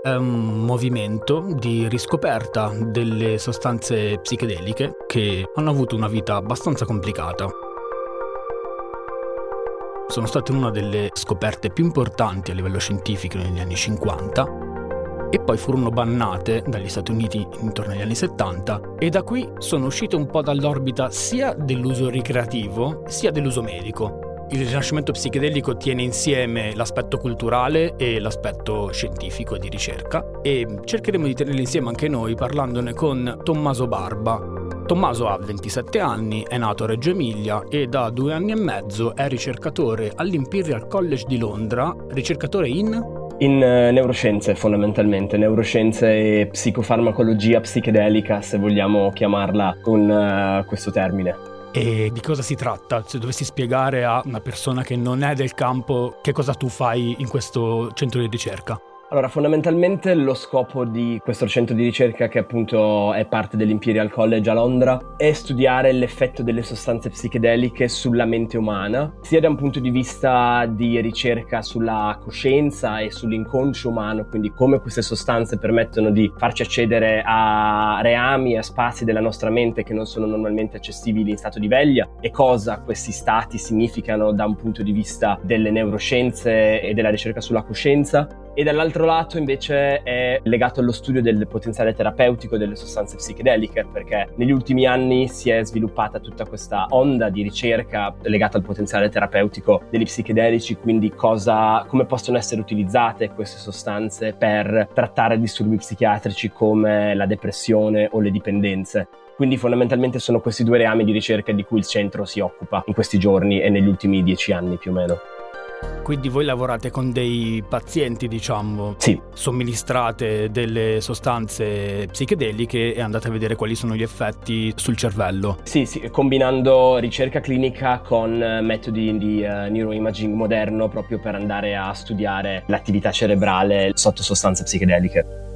è un movimento di riscoperta delle sostanze psichedeliche che hanno avuto una vita abbastanza complicata. Sono state una delle scoperte più importanti a livello scientifico negli anni 50 e poi furono bannate dagli Stati Uniti intorno agli anni 70 e da qui sono uscite un po' dall'orbita sia dell'uso ricreativo sia dell'uso medico. Il rinascimento psichedelico tiene insieme l'aspetto culturale e l'aspetto scientifico di ricerca e cercheremo di tenerli insieme anche noi parlandone con Tommaso Barba. Tommaso ha 27 anni, è nato a Reggio Emilia e da due anni e mezzo è ricercatore all'Imperial College di Londra, ricercatore in in uh, neuroscienze fondamentalmente, neuroscienze e psicofarmacologia psichedelica se vogliamo chiamarla con uh, questo termine. E di cosa si tratta? Se dovessi spiegare a una persona che non è del campo che cosa tu fai in questo centro di ricerca. Allora, fondamentalmente lo scopo di questo centro di ricerca, che appunto è parte dell'Imperial College a Londra, è studiare l'effetto delle sostanze psichedeliche sulla mente umana, sia da un punto di vista di ricerca sulla coscienza e sull'inconscio umano, quindi come queste sostanze permettono di farci accedere a reami a spazi della nostra mente che non sono normalmente accessibili in stato di veglia e cosa questi stati significano da un punto di vista delle neuroscienze e della ricerca sulla coscienza e dall'altro lato invece è legato allo studio del potenziale terapeutico delle sostanze psichedeliche perché negli ultimi anni si è sviluppata tutta questa onda di ricerca legata al potenziale terapeutico degli psichedelici, quindi cosa, come possono essere utilizzate queste sostanze per trattare disturbi psichiatrici come la depressione o le dipendenze. Quindi fondamentalmente sono questi due reami di ricerca di cui il centro si occupa in questi giorni e negli ultimi dieci anni più o meno. Quindi voi lavorate con dei pazienti, diciamo, sì. somministrate delle sostanze psichedeliche e andate a vedere quali sono gli effetti sul cervello. Sì, sì combinando ricerca clinica con metodi di uh, neuroimaging moderno proprio per andare a studiare l'attività cerebrale sotto sostanze psichedeliche.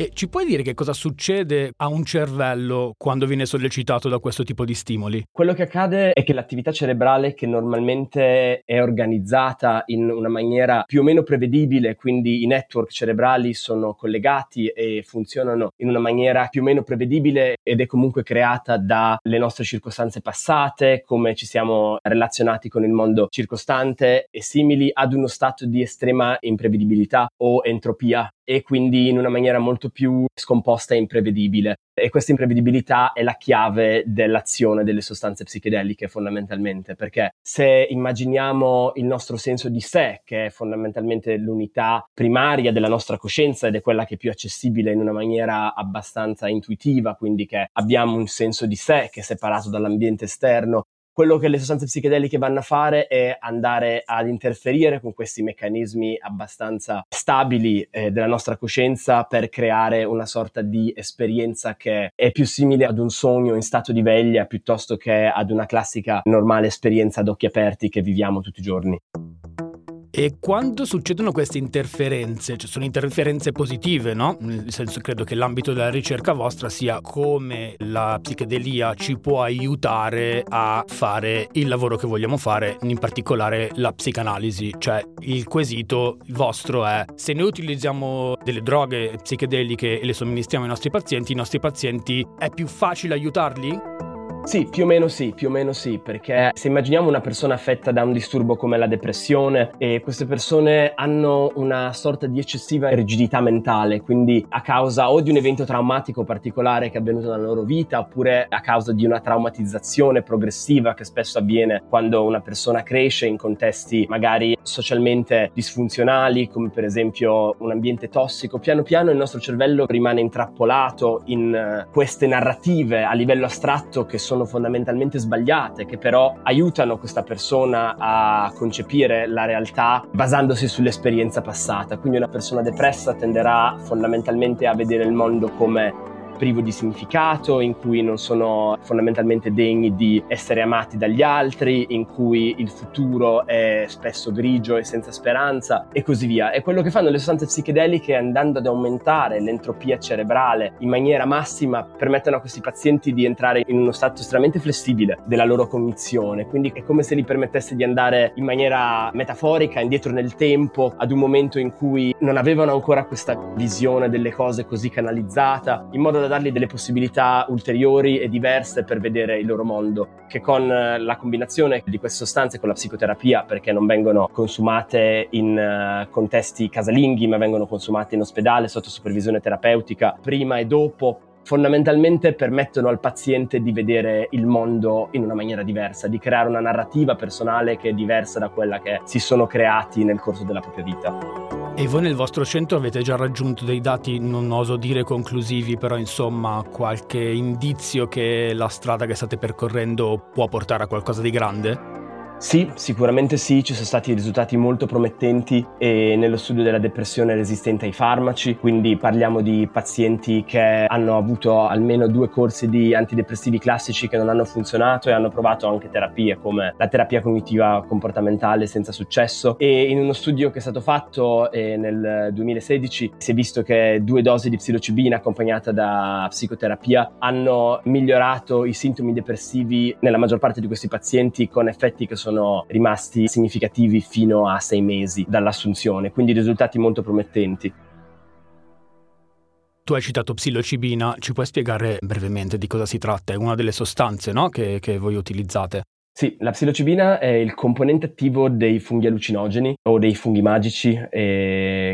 E ci puoi dire che cosa succede a un cervello quando viene sollecitato da questo tipo di stimoli? Quello che accade è che l'attività cerebrale che normalmente è organizzata in una maniera più o meno prevedibile, quindi i network cerebrali sono collegati e funzionano in una maniera più o meno prevedibile ed è comunque creata dalle nostre circostanze passate, come ci siamo relazionati con il mondo circostante e simili ad uno stato di estrema imprevedibilità o entropia e quindi in una maniera molto più scomposta e imprevedibile. E questa imprevedibilità è la chiave dell'azione delle sostanze psichedeliche fondamentalmente, perché se immaginiamo il nostro senso di sé, che è fondamentalmente l'unità primaria della nostra coscienza ed è quella che è più accessibile in una maniera abbastanza intuitiva, quindi che abbiamo un senso di sé che è separato dall'ambiente esterno quello che le sostanze psichedeliche vanno a fare è andare ad interferire con questi meccanismi abbastanza stabili eh, della nostra coscienza per creare una sorta di esperienza che è più simile ad un sogno in stato di veglia piuttosto che ad una classica normale esperienza ad occhi aperti che viviamo tutti i giorni. E quando succedono queste interferenze, cioè sono interferenze positive, no? Nel senso credo che l'ambito della ricerca vostra sia come la psichedelia ci può aiutare a fare il lavoro che vogliamo fare, in particolare la psicanalisi. Cioè il quesito vostro è se noi utilizziamo delle droghe psichedeliche e le somministriamo ai nostri pazienti, i nostri pazienti è più facile aiutarli? Sì, più o meno sì, più o meno sì, perché se immaginiamo una persona affetta da un disturbo come la depressione e queste persone hanno una sorta di eccessiva rigidità mentale, quindi a causa o di un evento traumatico particolare che è avvenuto nella loro vita oppure a causa di una traumatizzazione progressiva che spesso avviene quando una persona cresce in contesti magari socialmente disfunzionali, come per esempio un ambiente tossico, piano piano il nostro cervello rimane intrappolato in queste narrative a livello astratto che sono sono fondamentalmente sbagliate, che però aiutano questa persona a concepire la realtà basandosi sull'esperienza passata. Quindi una persona depressa tenderà fondamentalmente a vedere il mondo come privo di significato, in cui non sono fondamentalmente degni di essere amati dagli altri, in cui il futuro è spesso grigio e senza speranza e così via. E quello che fanno le sostanze psichedeliche andando ad aumentare l'entropia cerebrale in maniera massima permettono a questi pazienti di entrare in uno stato estremamente flessibile della loro cognizione, quindi è come se gli permettesse di andare in maniera metaforica indietro nel tempo ad un momento in cui non avevano ancora questa visione delle cose così canalizzata, in modo da dargli delle possibilità ulteriori e diverse per vedere il loro mondo, che con eh, la combinazione di queste sostanze con la psicoterapia, perché non vengono consumate in eh, contesti casalinghi, ma vengono consumate in ospedale sotto supervisione terapeutica, prima e dopo, fondamentalmente permettono al paziente di vedere il mondo in una maniera diversa, di creare una narrativa personale che è diversa da quella che si sono creati nel corso della propria vita. E voi nel vostro centro avete già raggiunto dei dati, non oso dire conclusivi, però insomma qualche indizio che la strada che state percorrendo può portare a qualcosa di grande? Sì, sicuramente sì, ci sono stati risultati molto promettenti nello studio della depressione resistente ai farmaci, quindi parliamo di pazienti che hanno avuto almeno due corsi di antidepressivi classici che non hanno funzionato e hanno provato anche terapie come la terapia cognitiva comportamentale senza successo. E in uno studio che è stato fatto eh, nel 2016 si è visto che due dosi di psilocibina accompagnata da psicoterapia hanno migliorato i sintomi depressivi nella maggior parte di questi pazienti con effetti che sono sono rimasti significativi fino a sei mesi dall'assunzione, quindi risultati molto promettenti. Tu hai citato psilocibina, ci puoi spiegare brevemente di cosa si tratta? È una delle sostanze no? che, che voi utilizzate. Sì, la psilocibina è il componente attivo dei funghi allucinogeni o dei funghi magici,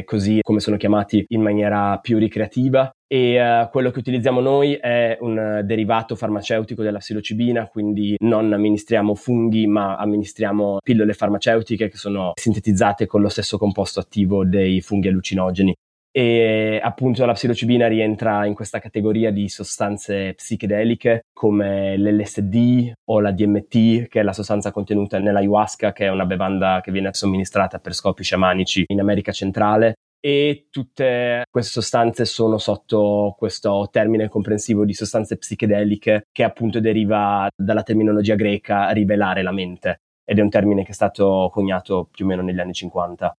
così come sono chiamati in maniera più ricreativa. E uh, quello che utilizziamo noi è un derivato farmaceutico della psilocibina, quindi non amministriamo funghi, ma amministriamo pillole farmaceutiche che sono sintetizzate con lo stesso composto attivo dei funghi allucinogeni e appunto la psilocibina rientra in questa categoria di sostanze psichedeliche come l'LSD o la DMT che è la sostanza contenuta nell'ayahuasca che è una bevanda che viene somministrata per scopi sciamanici in America centrale. E tutte queste sostanze sono sotto questo termine comprensivo di sostanze psichedeliche che appunto deriva dalla terminologia greca rivelare la mente ed è un termine che è stato coniato più o meno negli anni 50.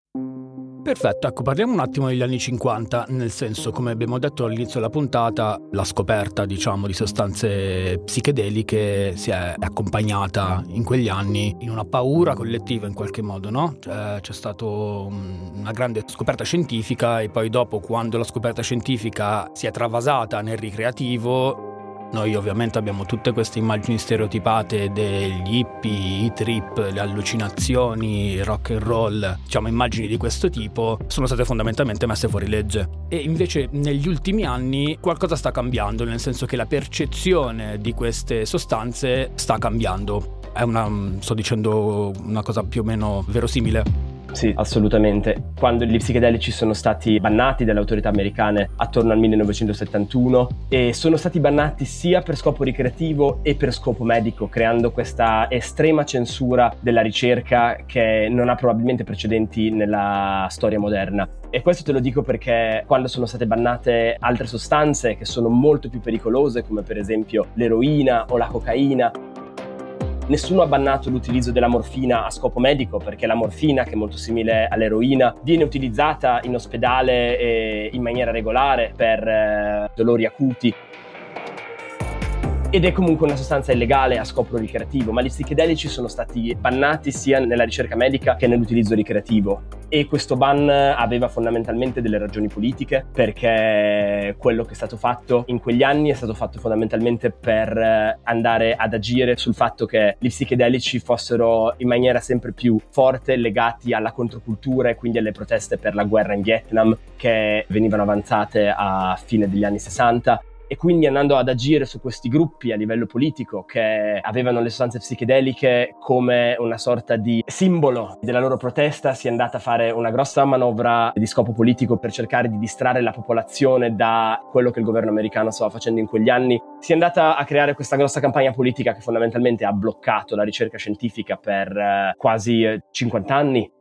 Perfetto, ecco, parliamo un attimo degli anni 50, nel senso, come abbiamo detto all'inizio della puntata, la scoperta, diciamo, di sostanze psichedeliche si è accompagnata in quegli anni in una paura collettiva in qualche modo, no? Cioè, c'è stata una grande scoperta scientifica e poi dopo, quando la scoperta scientifica si è travasata nel ricreativo, noi ovviamente abbiamo tutte queste immagini stereotipate degli hippie, i trip, le allucinazioni, il rock and roll, diciamo immagini di questo tipo, sono state fondamentalmente messe fuori legge. E invece negli ultimi anni qualcosa sta cambiando, nel senso che la percezione di queste sostanze sta cambiando. È una, sto dicendo una cosa più o meno verosimile. Sì, assolutamente. Quando gli psichedelici sono stati bannati dalle autorità americane attorno al 1971 e sono stati bannati sia per scopo ricreativo e per scopo medico, creando questa estrema censura della ricerca che non ha probabilmente precedenti nella storia moderna. E questo te lo dico perché quando sono state bannate altre sostanze che sono molto più pericolose, come per esempio l'eroina o la cocaina, Nessuno ha bannato l'utilizzo della morfina a scopo medico perché la morfina, che è molto simile all'eroina, viene utilizzata in ospedale in maniera regolare per eh, dolori acuti ed è comunque una sostanza illegale a scopo ricreativo, ma gli psichedelici sono stati bannati sia nella ricerca medica che nell'utilizzo ricreativo. E questo ban aveva fondamentalmente delle ragioni politiche, perché quello che è stato fatto in quegli anni è stato fatto fondamentalmente per andare ad agire sul fatto che gli psichedelici fossero in maniera sempre più forte legati alla controcultura e quindi alle proteste per la guerra in Vietnam che venivano avanzate a fine degli anni 60 e quindi andando ad agire su questi gruppi a livello politico che avevano le sostanze psichedeliche come una sorta di simbolo della loro protesta, si è andata a fare una grossa manovra di scopo politico per cercare di distrarre la popolazione da quello che il governo americano stava facendo in quegli anni. Si è andata a creare questa grossa campagna politica che fondamentalmente ha bloccato la ricerca scientifica per eh, quasi 50 eh, anni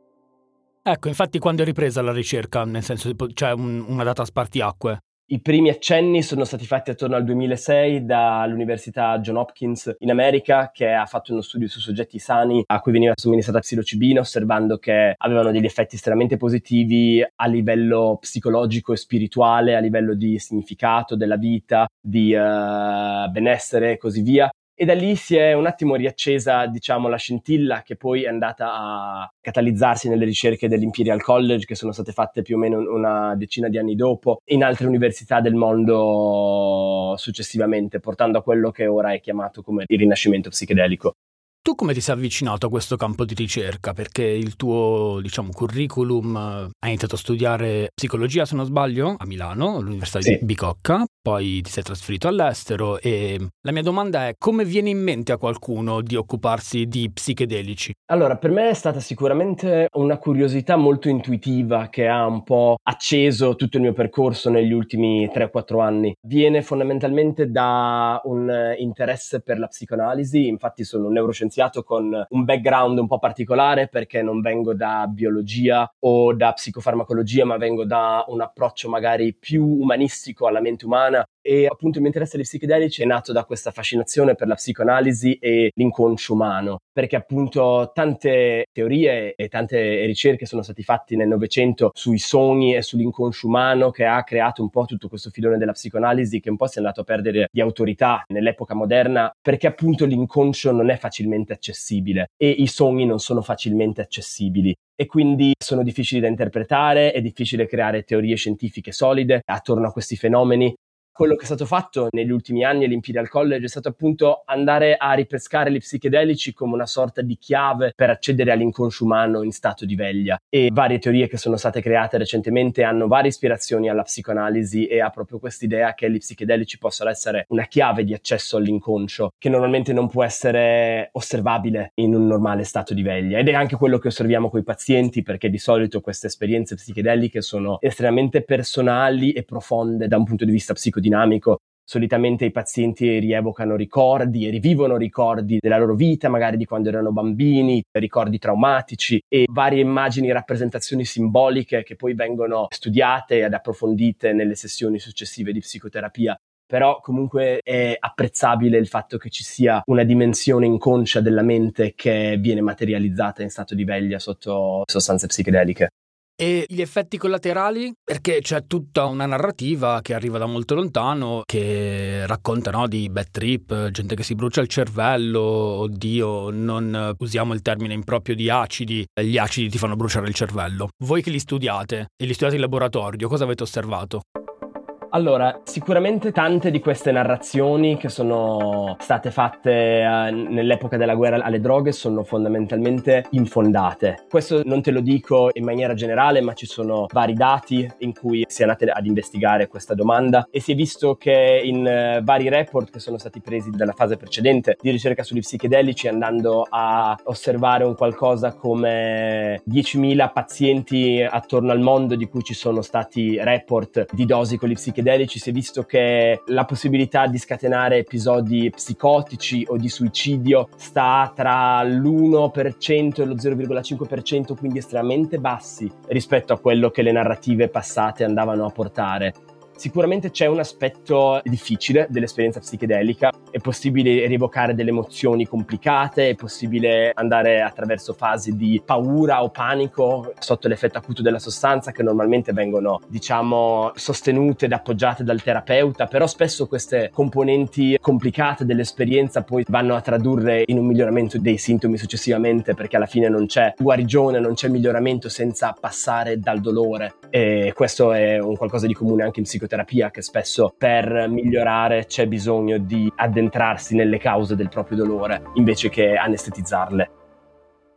Ecco, infatti quando è ripresa la ricerca, nel senso c'è cioè un, una data spartiacque? I primi accenni sono stati fatti attorno al 2006 dall'Università John Hopkins in America che ha fatto uno studio su soggetti sani a cui veniva somministrata psilocibina osservando che avevano degli effetti estremamente positivi a livello psicologico e spirituale, a livello di significato della vita, di uh, benessere e così via. E da lì si è un attimo riaccesa, diciamo, la scintilla che poi è andata a catalizzarsi nelle ricerche dell'Imperial College che sono state fatte più o meno una decina di anni dopo in altre università del mondo successivamente, portando a quello che ora è chiamato come il rinascimento psichedelico. Tu come ti sei avvicinato a questo campo di ricerca? Perché il tuo, diciamo, curriculum eh, hai iniziato a studiare psicologia, se non sbaglio, a Milano, all'Università sì. di Bicocca, poi ti sei trasferito all'estero e la mia domanda è come viene in mente a qualcuno di occuparsi di psichedelici? Allora, per me è stata sicuramente una curiosità molto intuitiva che ha un po' acceso tutto il mio percorso negli ultimi 3-4 anni. Viene fondamentalmente da un interesse per la psicoanalisi, infatti sono un neuroscienziato scienziato con un background un po' particolare perché non vengo da biologia o da psicofarmacologia, ma vengo da un approccio magari più umanistico alla mente umana e appunto il mio interesse agli psichedelici è nato da questa fascinazione per la psicoanalisi e l'inconscio umano, perché appunto tante teorie e tante ricerche sono state fatte nel Novecento sui sogni e sull'inconscio umano che ha creato un po' tutto questo filone della psicoanalisi che un po' si è andato a perdere di autorità nell'epoca moderna perché appunto l'inconscio non è facilmente accessibile e i sogni non sono facilmente accessibili. E quindi sono difficili da interpretare, è difficile creare teorie scientifiche solide attorno a questi fenomeni quello che è stato fatto negli ultimi anni all'Imperial College è stato appunto andare a ripescare gli psichedelici come una sorta di chiave per accedere all'inconscio umano in stato di veglia. E varie teorie che sono state create recentemente hanno varie ispirazioni alla psicoanalisi e ha proprio quest'idea che gli psichedelici possano essere una chiave di accesso all'inconscio che normalmente non può essere osservabile in un normale stato di veglia. Ed è anche quello che osserviamo con i pazienti perché di solito queste esperienze psichedeliche sono estremamente personali e profonde da un punto di vista psicodinamico dinamico. Solitamente i pazienti rievocano ricordi e rivivono ricordi della loro vita, magari di quando erano bambini, ricordi traumatici e varie immagini e rappresentazioni simboliche che poi vengono studiate ed approfondite nelle sessioni successive di psicoterapia però comunque è apprezzabile il fatto che ci sia una dimensione inconscia della mente che viene materializzata in stato di veglia sotto sostanze psichedeliche. E gli effetti collaterali? Perché c'è tutta una narrativa che arriva da molto lontano, che racconta no, di bad trip, gente che si brucia il cervello, oddio, non usiamo il termine improprio di acidi, gli acidi ti fanno bruciare il cervello. Voi che li studiate e li studiate in laboratorio, cosa avete osservato? Allora, sicuramente tante di queste narrazioni che sono state fatte eh, nell'epoca della guerra alle droghe sono fondamentalmente infondate. Questo non te lo dico in maniera generale, ma ci sono vari dati in cui si è andati ad investigare questa domanda e si è visto che in eh, vari report che sono stati presi dalla fase precedente di ricerca sugli psichedelici andando a osservare un qualcosa come 10.000 pazienti attorno al mondo di cui ci sono stati report di dosi con gli psichedelici psichedelici si è visto che la possibilità di scatenare episodi psicotici o di suicidio sta tra l'1% e lo 0,5%, quindi estremamente bassi rispetto a quello che le narrative passate andavano a portare. Sicuramente c'è un aspetto difficile dell'esperienza psichedelica, è possibile rievocare delle emozioni complicate, è possibile andare attraverso fasi di paura o panico sotto l'effetto acuto della sostanza che normalmente vengono, diciamo, sostenute ed appoggiate dal terapeuta, però spesso queste componenti complicate dell'esperienza poi vanno a tradurre in un miglioramento dei sintomi successivamente perché alla fine non c'è guarigione, non c'è miglioramento senza passare dal dolore. E questo è un qualcosa di comune anche in psicologia psicoterapia che spesso per migliorare c'è bisogno di addentrarsi nelle cause del proprio dolore invece che anestetizzarle.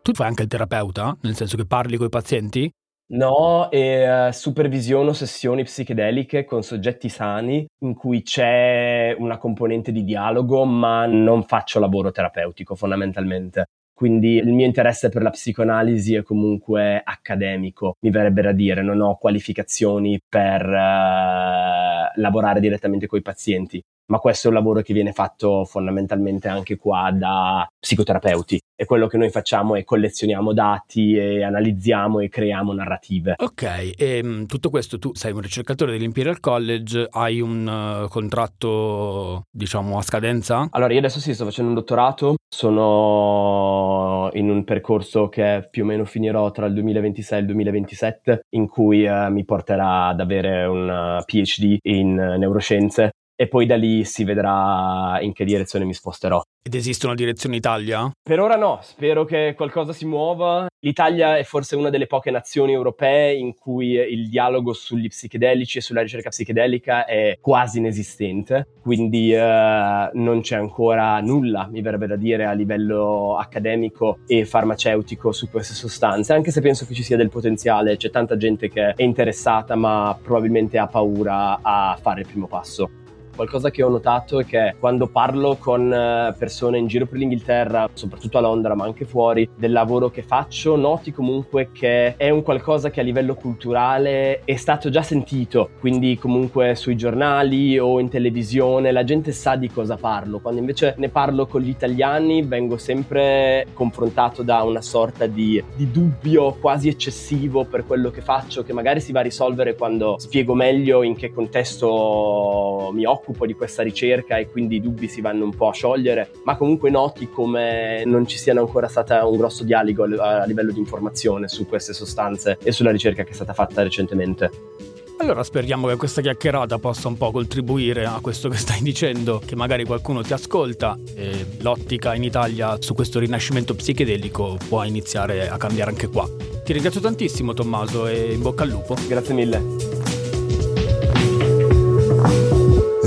Tu fai anche il terapeuta, nel senso che parli con i pazienti? No, e uh, supervisiono sessioni psichedeliche con soggetti sani in cui c'è una componente di dialogo, ma non faccio lavoro terapeutico fondamentalmente. Quindi il mio interesse per la psicoanalisi è comunque accademico, mi verrebbe da dire, non ho qualificazioni per uh, lavorare direttamente con i pazienti ma questo è un lavoro che viene fatto fondamentalmente anche qua da psicoterapeuti e quello che noi facciamo è collezioniamo dati e analizziamo e creiamo narrative. Ok, e ehm, tutto questo tu sei un ricercatore dell'Imperial College, hai un uh, contratto diciamo a scadenza? Allora io adesso sì, sto facendo un dottorato, sono in un percorso che più o meno finirò tra il 2026 e il 2027 in cui uh, mi porterà ad avere un uh, PhD in neuroscienze e poi da lì si vedrà in che direzione mi sposterò. Ed esiste una direzione Italia? Per ora no, spero che qualcosa si muova. L'Italia è forse una delle poche nazioni europee in cui il dialogo sugli psichedelici e sulla ricerca psichedelica è quasi inesistente, quindi eh, non c'è ancora nulla, mi verrebbe da dire, a livello accademico e farmaceutico su queste sostanze, anche se penso che ci sia del potenziale, c'è tanta gente che è interessata ma probabilmente ha paura a fare il primo passo. Qualcosa che ho notato è che quando parlo con eh, persone in giro per l'Inghilterra, soprattutto a Londra ma anche fuori, del lavoro che faccio, noti comunque che è un qualcosa che a livello culturale è stato già sentito, quindi comunque sui giornali o in televisione la gente sa di cosa parlo, quando invece ne parlo con gli italiani vengo sempre confrontato da una sorta di, di dubbio quasi eccessivo per quello che faccio, che magari si va a risolvere quando spiego meglio in che contesto mi occupo occupo di questa ricerca e quindi i dubbi si vanno un po' a sciogliere, ma comunque noti come non ci siano ancora stato un grosso dialogo a livello di informazione su queste sostanze e sulla ricerca che è stata fatta recentemente. Allora speriamo che questa chiacchierata possa un po' contribuire a questo che stai dicendo, che magari qualcuno ti ascolta e l'ottica in Italia su questo rinascimento psichedelico può iniziare a cambiare anche qua. Ti ringrazio tantissimo Tommaso e in bocca al lupo. Grazie mille.